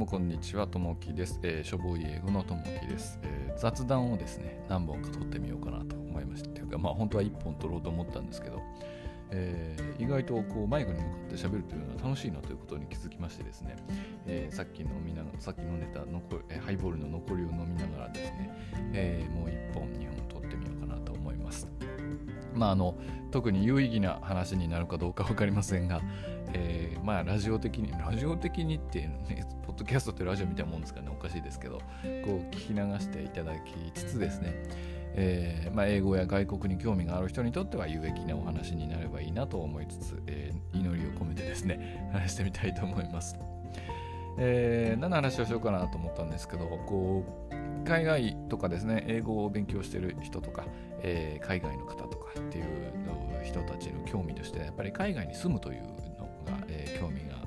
もこんにちは、ともきです。えー、しょぼい英語のともきです、えー、雑談をですね、何本か撮ってみようかなと思いました。というか、まあ本当は1本撮ろうと思ったんですけど、えー、意外とこうマイクに向かって喋るというのは楽しいなということに気づきましてですね、えー、さっき飲みながら、さっき飲んでた残、えー、ハイボールの残りを飲みながらですね、えー、もう1本、2本撮ってみようかなと思います。まああの、特に有意義な話になるかどうか分かりませんが、えー、まあラジオ的に、ラジオ的にって、ね、ポッドキャストってラジオみたいなもんですかね、おかしいですけど、こう聞き流していただきつつですね、えーまあ、英語や外国に興味がある人にとっては有益なお話になればいいなと思いつつ、えー、祈りを込めてですね、話してみたいと思います。えー、何の話をしようかなと思ったんですけど、こう、海外とかですね、英語を勉強してる人とか、えー、海外の方とかっていう人たちの興味として、やっぱり海外に住むというのが、えー、興味が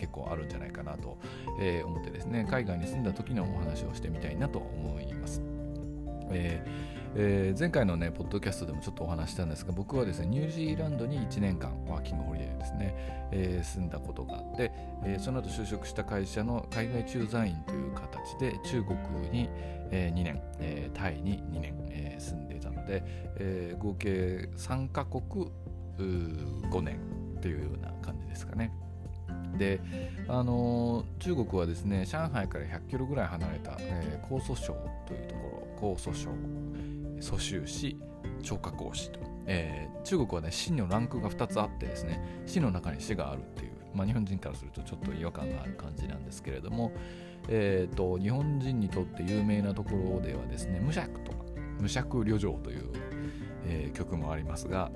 結構あるんじゃないかなと、え、思ってですね海外に住んだ時のお話をしてみたいなと思います。えーえー、前回のね、ポッドキャストでもちょっとお話したんですが、僕はですね、ニュージーランドに1年間、ワーキングホリデーですね、えー、住んだことがあって、えー、その後就職した会社の海外駐在員という形で、中国に、え、2年、え、タイに2年、え、住んでいたので、え、合計3カ国5年というような感じですかね。で、あの中国はですね、上海から100キロぐらい離れた、えー、江蘇省というところ、江蘇省、蘇州市、張家口市と、えー、中国はね、市のランクが2つあってですね、市の中に市があるっていう、まあ、日本人からするとちょっと違和感がある感じなんですけれども、えーと、日本人にとって有名なところではですね、無釈とか、無釈旅情という、えー、曲もありますが、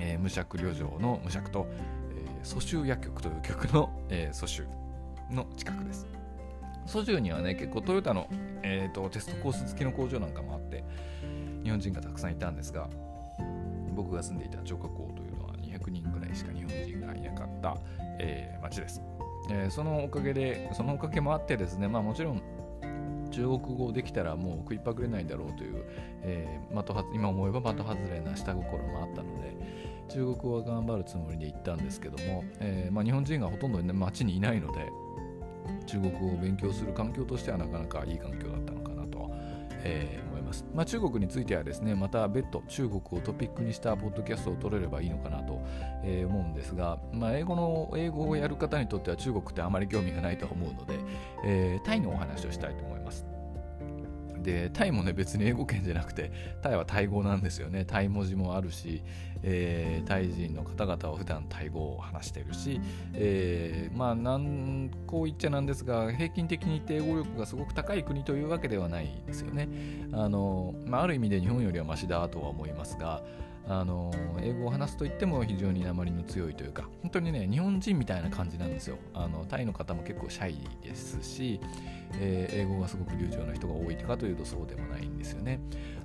えー、無釈旅情の無釈と、えー、蘇州薬局という曲の、えー、蘇州の近くです。蘇州にはね、結構トヨタの、えーと、テストコース付きの工場なんかもあって、日本人がたくさんいたんですが、僕が住んでいた張家口というのは200人くらいしか日本人がいなかった、えー、町です。えー、そのおかげで、そのおかげもあってですね、まあもちろん中国語できたらもう食いっぱぐれないだろうという、えー、的今思えば的外れな下心もあったので中国語は頑張るつもりで行ったんですけども、えー、まあ、日本人がほとんど、ね、街にいないので中国語を勉強する環境としてはなかなかいい環境だったのかなと、えー、思います、まあ、中国についてはですねまた別途中国をトピックにしたポッドキャストを取れればいいのかなと、え思うんですが、まあ、英語の英語をやる方にとっては中国ってあまり興味がないと思うので、えタイのお話をしたいと思います。で、タイもね、別に英語圏じゃなくて、タイはタイ語なんですよね。タイ文字もあるし、えー、タイ人の方々は普段タイ語を話してるし、えー、まあ、なんこう言っちゃなんですが、平均的に英語力がすごく高い国というわけではないですよね。あの、まあ、ある意味で日本よりはマシだとは思いますが、あの英語を話すといっても非常に鉛の強いというか本当にね日本人みたいな感じなんですよあのタイの方も結構シャイですし、えー、英語がすごく流暢な人が多いかというとそうでもないんですよね。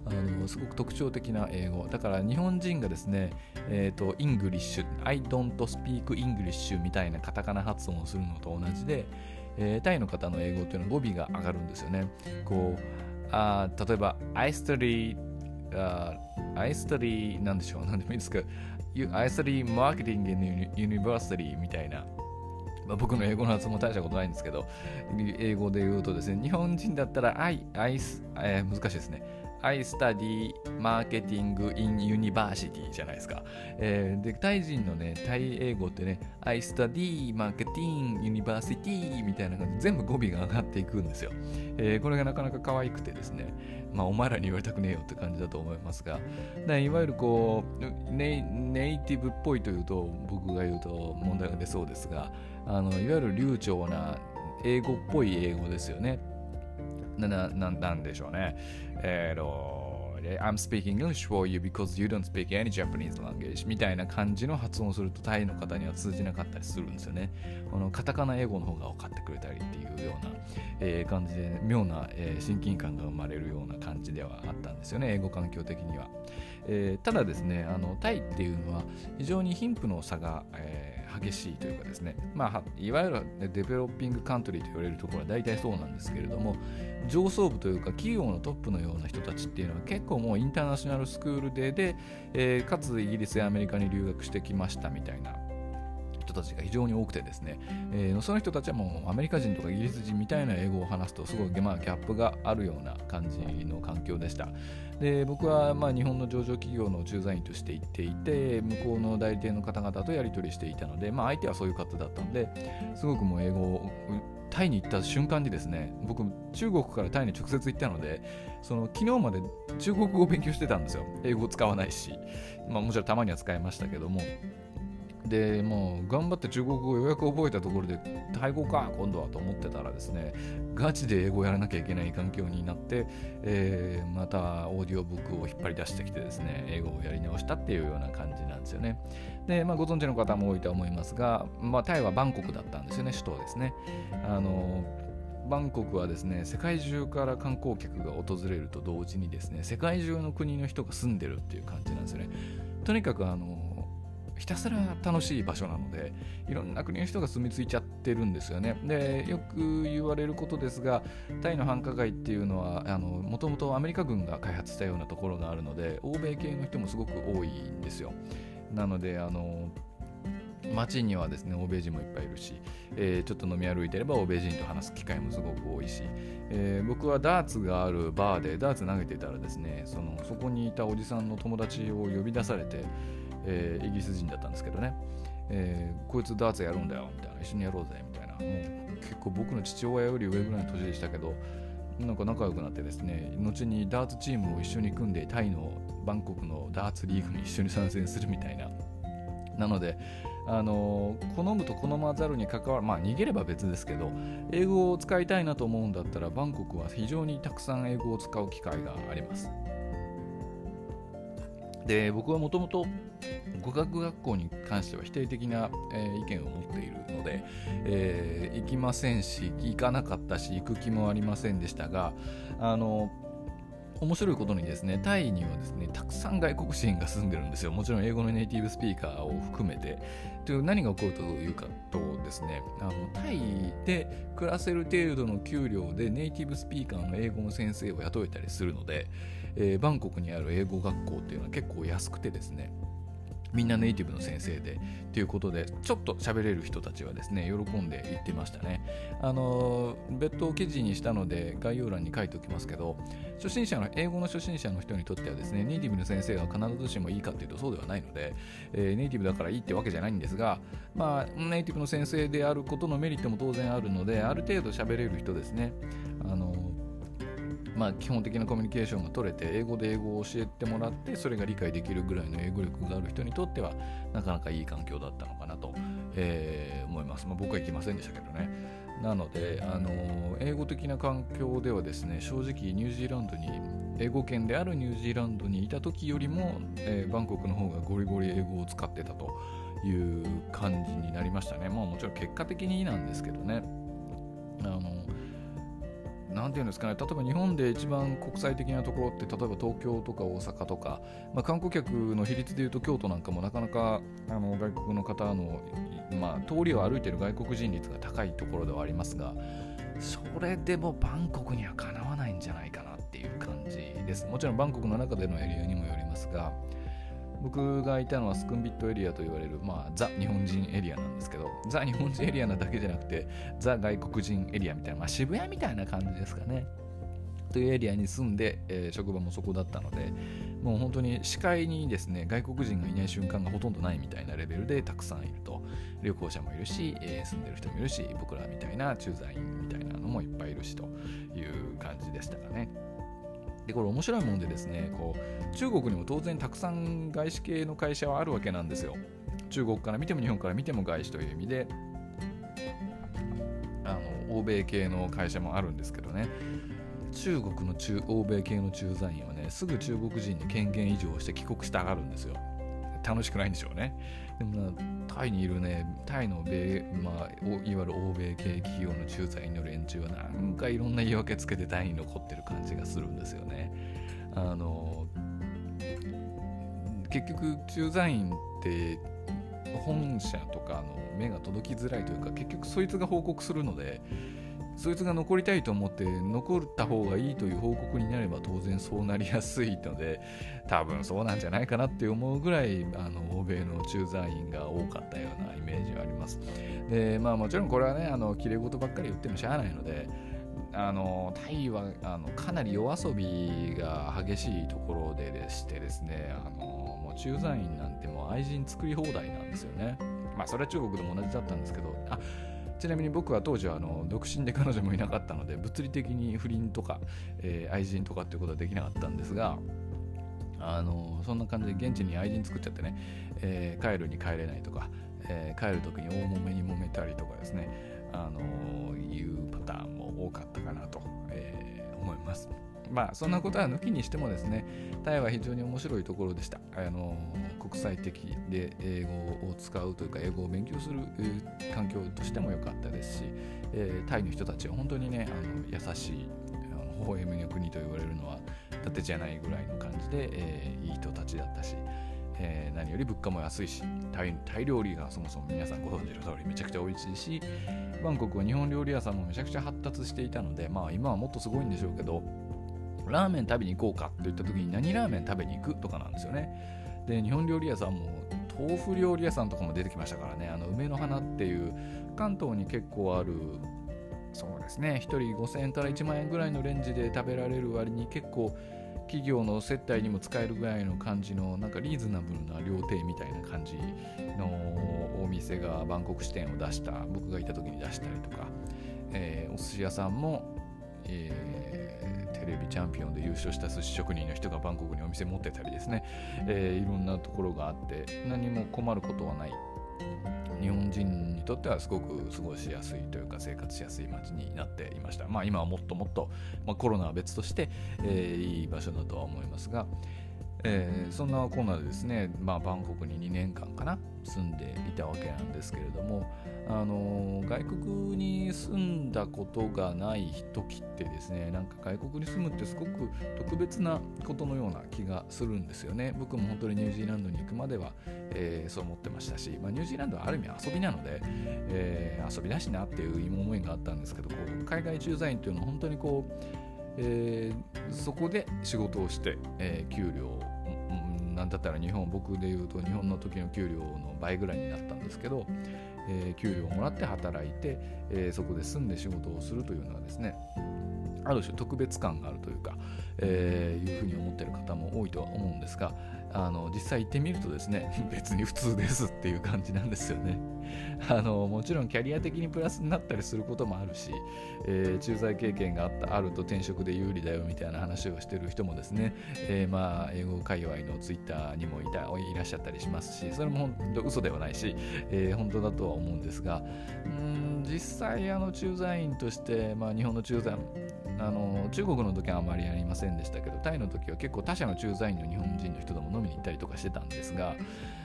あのすごく特徴的な英語だから日本人がですねえ、ー、とイングリッシュ I don't speak English みたいなカタカナ発音をするのと同じで、えー、タイの方の英語っていうのは語尾が上がるんですよね。こうあ例えば I study あ I study なんでしょう、なんでもいいですか、 I study marketing university みたいな、まあ、僕の英語の発音も大したことないんですけど、英語で言うとですね、日本人だったらアイ、アイス、えー、難しいですね。I study marketing in university じゃないですか。えー、で、タイ人のね、タイ英語ってね、I study marketing university みたいな感じで全部語尾が上がっていくんですよ。えー、これがなかなか可愛くてですね、まあ、お前らに言われたくねえよって感じだと思いますが、いわゆるこうネ、ネイティブっぽいというと、僕が言うと問題が出そうですが、あのいわゆる流暢な英語っぽい英語ですよね。な、な、なんでしょうね。えーと、I'm speaking English for you because you don't speak any Japanese language みたいな感じの発音をするとタイの方には通じなかったりするんですよね。このカタカナ英語の方が分かってくれたりっていうような、えー、感じで妙な、えー、親近感が生まれるような感じではあったんですよね、英語環境的には。えー、ただですね、あのタイっていうのは非常に貧富の差が、えー激しいというかですね、まあ、いわゆる、デベロッピングカントリーと言われるところは大体そうなんですけれども上層部というか企業のトップのような人たちっていうのは結構もうインターナショナルスクールデーで、えー、かつイギリスやアメリカに留学してきましたみたいな人たちが非常に多くてですね、えー、その人たちはもうアメリカ人とかイギリス人みたいな英語を話すとすごい、まあ、ギャップがあるような感じの環境でした。で僕はまあ日本の上場企業の駐在員として行っていて向こうの代理店の方々とやり取りしていたので、まあ、相手はそういう方だったのですごくもう英語をタイに行った瞬間にですね僕中国からタイに直接行ったのでその昨日まで中国語を勉強してたんですよ。英語を使わないし、まあ、もちろんたまには使いましたけども。でもう頑張って中国語をようやく覚えたところでタイ語か今度はと思ってたらですねガチで英語をやらなきゃいけない環境になって、えー、またオーディオブックを引っ張り出してきてですね英語をやり直したっていうような感じなんですよね。で、まあ、ご存知の方も多いと思いますが、まあ、タイはバンコクだったんですよね首都ですね。あのバンコクはですね世界中から観光客が訪れると同時にですね世界中の国の人が住んでるっていう感じなんですよね。とにかくあのひたすら楽しい場所なのでいろんな国の人が住み着いちゃってるんですよね。でよく言われることですがタイの繁華街っていうのはもともとアメリカ軍が開発したようなところがあるので欧米系の人もすごく多いんですよ。なのであの街にはですね欧米人もいっぱいいるし、えー、ちょっと飲み歩いてれば欧米人と話す機会もすごく多いし、えー、僕はダーツがあるバーでダーツ投げてたらですねそのそこにいたおじさんの友達を呼び出されてえー、イギリス人だったんですけどね、えー、こいつダーツやるんだよ。みたいな。一緒にやろうぜ。みたいな。もう結構僕の父親より上ぐらいの年でしたけどなんか仲良くなってですね後にダーツチームを一緒に組んでタイのバンコクのダーツリーグに一緒に参戦するみたいな。なのであの好むと好まざるに関わるまあ逃げれば別ですけど英語を使いたいなと思うんだったらバンコクは非常にたくさん英語を使う機会があります。で僕はもともと語学学校に関しては否定的な、えー、意見を持っているので、えー、行きませんし行かなかったし行く気もありませんでしたがあの面白いことにですねタイにはですねたくさん外国人が住んでるんですよ。もちろん英語のネイティブスピーカーを含めて。という何が起こるというかとですねあのタイで暮らせる程度の給料でネイティブスピーカーの英語の先生を雇えたりするのでえー、バンコクにある英語学校っていうのは結構安くてですねみんなネイティブの先生でということでちょっと喋れる人たちはですね喜んで言ってましたね。あの別途記事にしたので概要欄に書いておきますけど初心者の英語の初心者の人にとってはですねネイティブの先生が必ずしもいいかっていうとそうではないので、えー、ネイティブだからいいってわけじゃないんですがまあネイティブの先生であることのメリットも当然あるのである程度喋れる人ですね。あのまあ、基本的なコミュニケーションが取れて英語で英語を教えてもらってそれが理解できるぐらいの英語力がある人にとってはなかなかいい環境だったのかなと、えー、思います、まあ、僕は行きませんでしたけどね。なので、あの英語的な環境ではですね正直ニュージーランドに英語圏であるニュージーランドにいた時よりも、えー、バンコクの方がゴリゴリ英語を使ってたという感じになりましたね。まあもちろん結果的になんですけどね。あの何て言うんですかね例えば日本で一番国際的なところって例えば東京とか大阪とか、まあ、観光客の比率でいうと京都なんかもなかなかあの外国の方の、まあ、通りを歩いている外国人率が高いところではありますがそれでもバンコクにはかなわないんじゃないかなっていう感じです。もちろんバンコクの中でのエリアにもよりますが僕がいたのはスクンビットエリアと言われる、まあ、ザ日本人エリアなんですけど、ザ日本人エリアなだけじゃなくて、ザ外国人エリアみたいな、まあ、渋谷みたいな感じですかね。というエリアに住んで、えー、職場もそこだったので、もう本当に視界にですね、外国人がいない瞬間がほとんどないみたいなレベルでたくさんいると。旅行者もいるし、えー、住んでる人もいるし、僕らみたいな駐在員みたいなのもいっぱいいるしという感じでしたかね。でこれ面白いもんでですねこう中国にも当然たくさん外資系の会社はあるわけなんですよ。中国から見ても日本から見ても外資という意味であの欧米系の会社もあるんですけどね。中国の中欧米系の駐在員はねすぐ中国人に権限移譲して帰国したがるんですよ。楽しくないんでしょうね。でもなタイにいるねタイの米、まあ、いわゆる欧米系企業の駐在員の連中はなんかいろんな言い訳つけてタイに残ってる感じがするんですよね。あの結局駐在員って本社とかの目が届きづらいというか結局そいつが報告するのでそいつが残りたいと思って残った方がいいという報告になれば当然そうなりやすいので多分そうなんじゃないかなって思うぐらいあの欧米の駐在員が多かったようなイメージはあります。でまあもちろんこれはねあの綺麗事ばっかり言ってもしゃあないのであのタイはあのかなり夜遊びが激しいところででしてですねあのもう駐在員なんてもう愛人作り放題なんですよね。まあそれは中国でも同じだったんですけどあちなみに僕は当時はあの独身で彼女もいなかったので物理的に不倫とか、えー、愛人とかっていうことはできなかったんですがあのそんな感じで現地に愛人作っちゃってね、えー、帰るに帰れないとか、えー、帰る時に大揉めに揉めたりとかですねあのいうパターンも多かったかなと、え、思います。まあそんなことは抜きにしてもですねタイは非常に面白いところでした。あの国際的で英語を使うというか英語を勉強する、環境としても良かったですし、えー、タイの人たちは本当にねあの優しい微笑みの国と言われるのは伊達じゃないぐらいの感じで、えー、いい人たちだったし、えー、何より物価も安いしタイタイ料理がそもそも皆さんご存知の通りめちゃくちゃ美味しいしバンコクは日本料理屋さんもめちゃくちゃ発達していたのでまあ今はもっとすごいんでしょうけどラーメン食べに行こうかって言った時に何ラーメン食べに行くとかなんですよね。で日本料理屋さんも豆腐料理屋さんとかも出てきましたからねあの梅の花っていう関東に結構あるそうですね1人5000円から1万円ぐらいのレンジで食べられる割に結構企業の接待にも使えるぐらいの感じのなんかリーズナブルな料亭みたいな感じのお店がバンコク支店を出した僕がいた時に出したりとか、えー、お寿司屋さんも、えー、テレビチャンピオンで優勝した寿司職人の人がバンコクにお店持ってたりですね、えー、いろんなところがあって何も困ることはない日本人にとってはすごく過ごしやすいというか生活しやすい街になっていました。まあ今はもっともっと、まあ、コロナは別として、えー、いい場所だとは思いますが、えー、そんなコーナーでですね、まあ、バンコクに2年間かな住んでいたわけなんですけれども、あのー、外国に住んだことがない時ってですねなんか外国に住むってすごく特別なことのような気がするんですよね。僕も本当にニュージーランドに行くまでは、えー、そう思ってましたし、まあ、ニュージーランドはある意味遊びなので、えー、遊びだしなっていう思いがあったんですけどこう海外駐在員というのは本当にこうえー、そこで仕事をして、えー、給料なんだったら日本僕で言うと日本の時の給料の倍ぐらいになったんですけど、えー、給料をもらって働いて、えー、そこで住んで仕事をするというのはですねある種特別感があるというか、えー、いうふうに思ってる方も多いとは思うんですがあの実際行ってみるとですね 別に普通ですっていう感じなんですよね。あのもちろんキャリア的にプラスになったりすることもあるし、えー、駐在経験があったあると転職で有利だよみたいな話をしてる人もですね、えー、まあ英語界隈のツイッターにもいたいらっしゃったりしますしそれも本当嘘ではないし、えー、本当だとは思うんですがうん実際あの駐在員として、まあ、日本の駐在あの中国の時はあまりやりませんでしたけどタイの時は結構他社の駐在員の日本人の人とも飲みに行ったりとかしてたんですが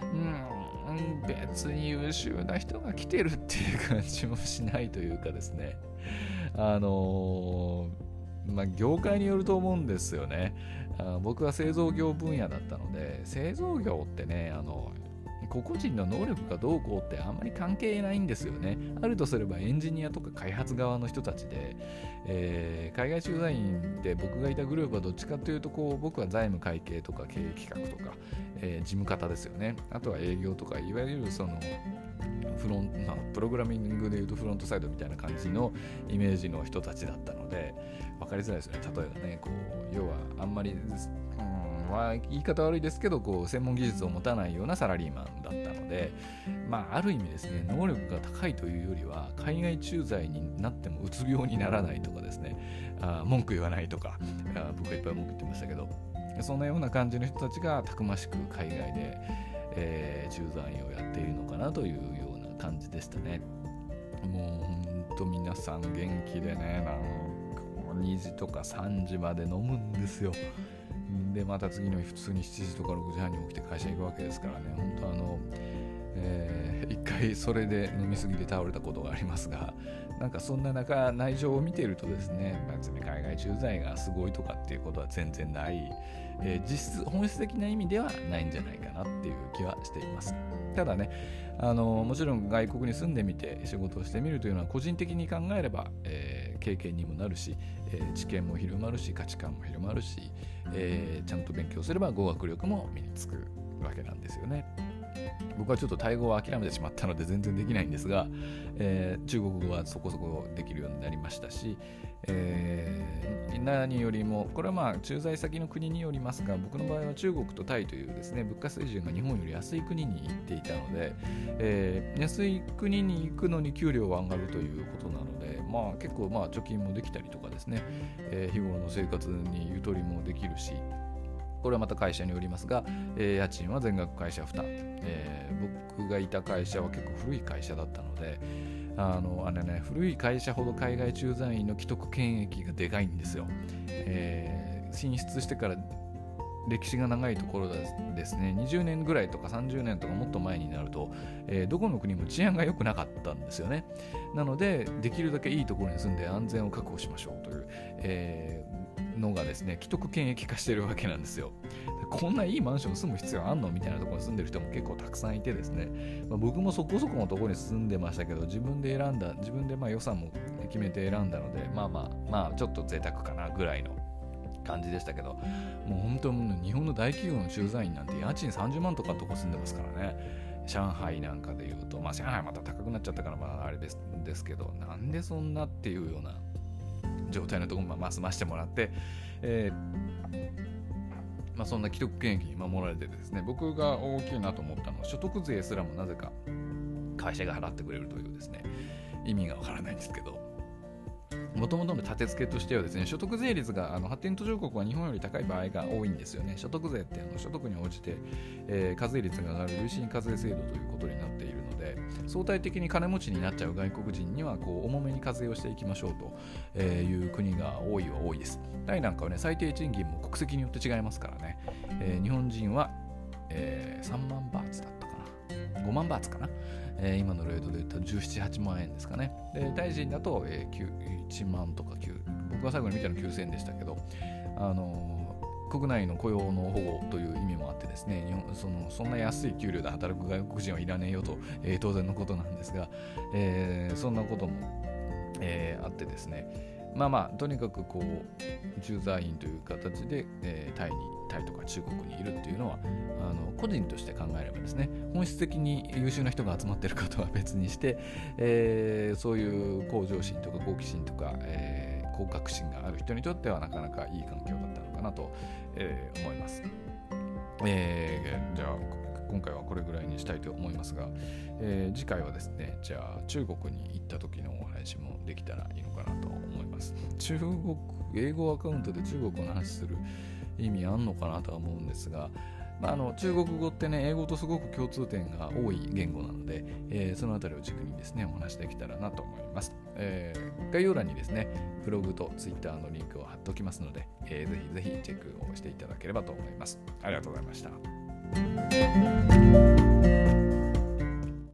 うん別に優秀な人が来てるっていう感じもしないというかですね。あのまあ、業界によると思うんですよね。あ僕は製造業分野だったので製造業ってねあの個々人の能力がどうこうってあんまり関係ないんですよね。あるとすればエンジニアとか開発側の人たちで、えー、海外駐在員で僕がいたグループはどっちかというとこう僕は財務会計とか経営企画とか、えー、事務方ですよね。あとは営業とかいわゆるそのフロンまあ、プログラミングでいうとフロントサイドみたいな感じのイメージの人たちだったので分かりづらいですよね例えばねこう要はあんまり、まあ、言い方悪いですけどこう専門技術を持たないようなサラリーマンだったので、まあ、ある意味ですね能力が高いというよりは海外駐在になってもうつ病にならないとかですねあ文句言わないとかあ僕はいっぱい文句言ってましたけどそんなような感じの人たちがたくましく海外で、えー、駐在員をやっているのかなというような感じでしたね。もうほんと皆さん元気でねなんか2時とか3時まで飲むんですよ。でまた次の日普通に7時とか6時半に起きて会社行くわけですからね。本当あの、えー、一回それで飲みすぎて倒れたことがありますがなんかそんな中内情を見ているとですね別に海外駐在がすごいとかっていうことは全然ない、えー、実質本質的な意味ではないんじゃないかなっていう気はしています。ただねあのもちろん外国に住んでみて仕事をしてみるというのは個人的に考えれば、えー、経験にもなるし、えー、知見も広まるし価値観も広まるし、えー、ちゃんと勉強すれば語学力も身につくわけなんですよね。僕はちょっとタイ語を諦めてしまったので全然できないんですが、えー、中国語はそこそこできるようになりましたし、えー、何よりも、これはまあ駐在先の国によりますが、僕の場合は中国とタイというですね、物価水準が日本より安い国に行っていたので、えー、安い国に行くのに給料は上がるということなので、まあ結構まあ貯金もできたりとかですね、えー、日頃の生活にゆとりもできるし、これはまた会社によりますが、えー、家賃は全額会社負担、えー、僕がいた会社は結構古い会社だったのであのあれね古い会社ほど海外駐在員の既得権益がでかいんですよ、えー、進出してから歴史が長いところですね。20年ぐらいとか30年とかもっと前になると、えー、どこの国も治安が良くなかったんですよね。なのでできるだけいいところに住んで安全を確保しましょうという、えー、のがですね既得権益化してるわけなんですよ。こんないいマンション住む必要あんのみたいなところに住んでる人も結構たくさんいてですね、まあ、僕もそこそこのところに住んでましたけど自分で選んだ自分でまあ予算も決めて選んだのでまあまあまあちょっと贅沢かなぐらいの感じでしたけどもう本当日本の大企業の駐在員なんて家賃30万とかのとこ住んでますからね。上海なんかで言うとまあ上海また高くなっちゃったからまああれですですけどなんでそんなっていうような状態のところまあ済ましてもらって、えーまあ、そんな既得権益に守られてですね僕が大きいなと思ったのは所得税すらもなぜか会社が払ってくれるというですね意味がわからないんですけどもともとの立て付けとしてはですね所得税率があの発展途上国は日本より高い場合が多いんですよね。所得税ってあの所得に応じて、えー、課税率が上がる累進課税制度ということになっているので相対的に金持ちになっちゃう外国人にはこう重めに課税をしていきましょうという国が多いは多いです。タイなんかはね最低賃金も国籍によって違いますからね、えー、日本人は、えー、3万バーツだったかな5万バーツかなえー、今のレートで言ったら17、8万円ですかね。で、タイ人だと、えー、1万とか9、僕が最後に見たの9000円でしたけど、あのー、国内の雇用の保護という意味もあってですね、日本そのそんな安い給料で働く外国人はいらねえよと、えー、当然のことなんですが、えー、そんなことも、えー、あってですね、まあまあとにかくこう駐在員という形で、えー、タイにタイとか中国にいるっていうのはあの個人として考えればですね本質的に優秀な人が集まってるかとは別にして、えー、そういう向上心とか好奇心とか、えー、好学心がある人にとってはなかなかいい環境だったのかなと、えー、思います。えー、じゃあ今回はこれぐらいにしたいと思いますが、えー、次回はですねじゃあ中国に行った時のお話もできたらいいのかなと思います中国英語アカウントで中国の話する意味あんのかなとは思うんですが、まあ、あの中国語ってね英語とすごく共通点が多い言語なので、えー、その辺りを軸にですねお話できたらなと思います、えー、概要欄にですねブログとツイッターのリンクを貼っておきますので、えー、ぜひぜひチェックをしていただければと思います。ありがとうございました。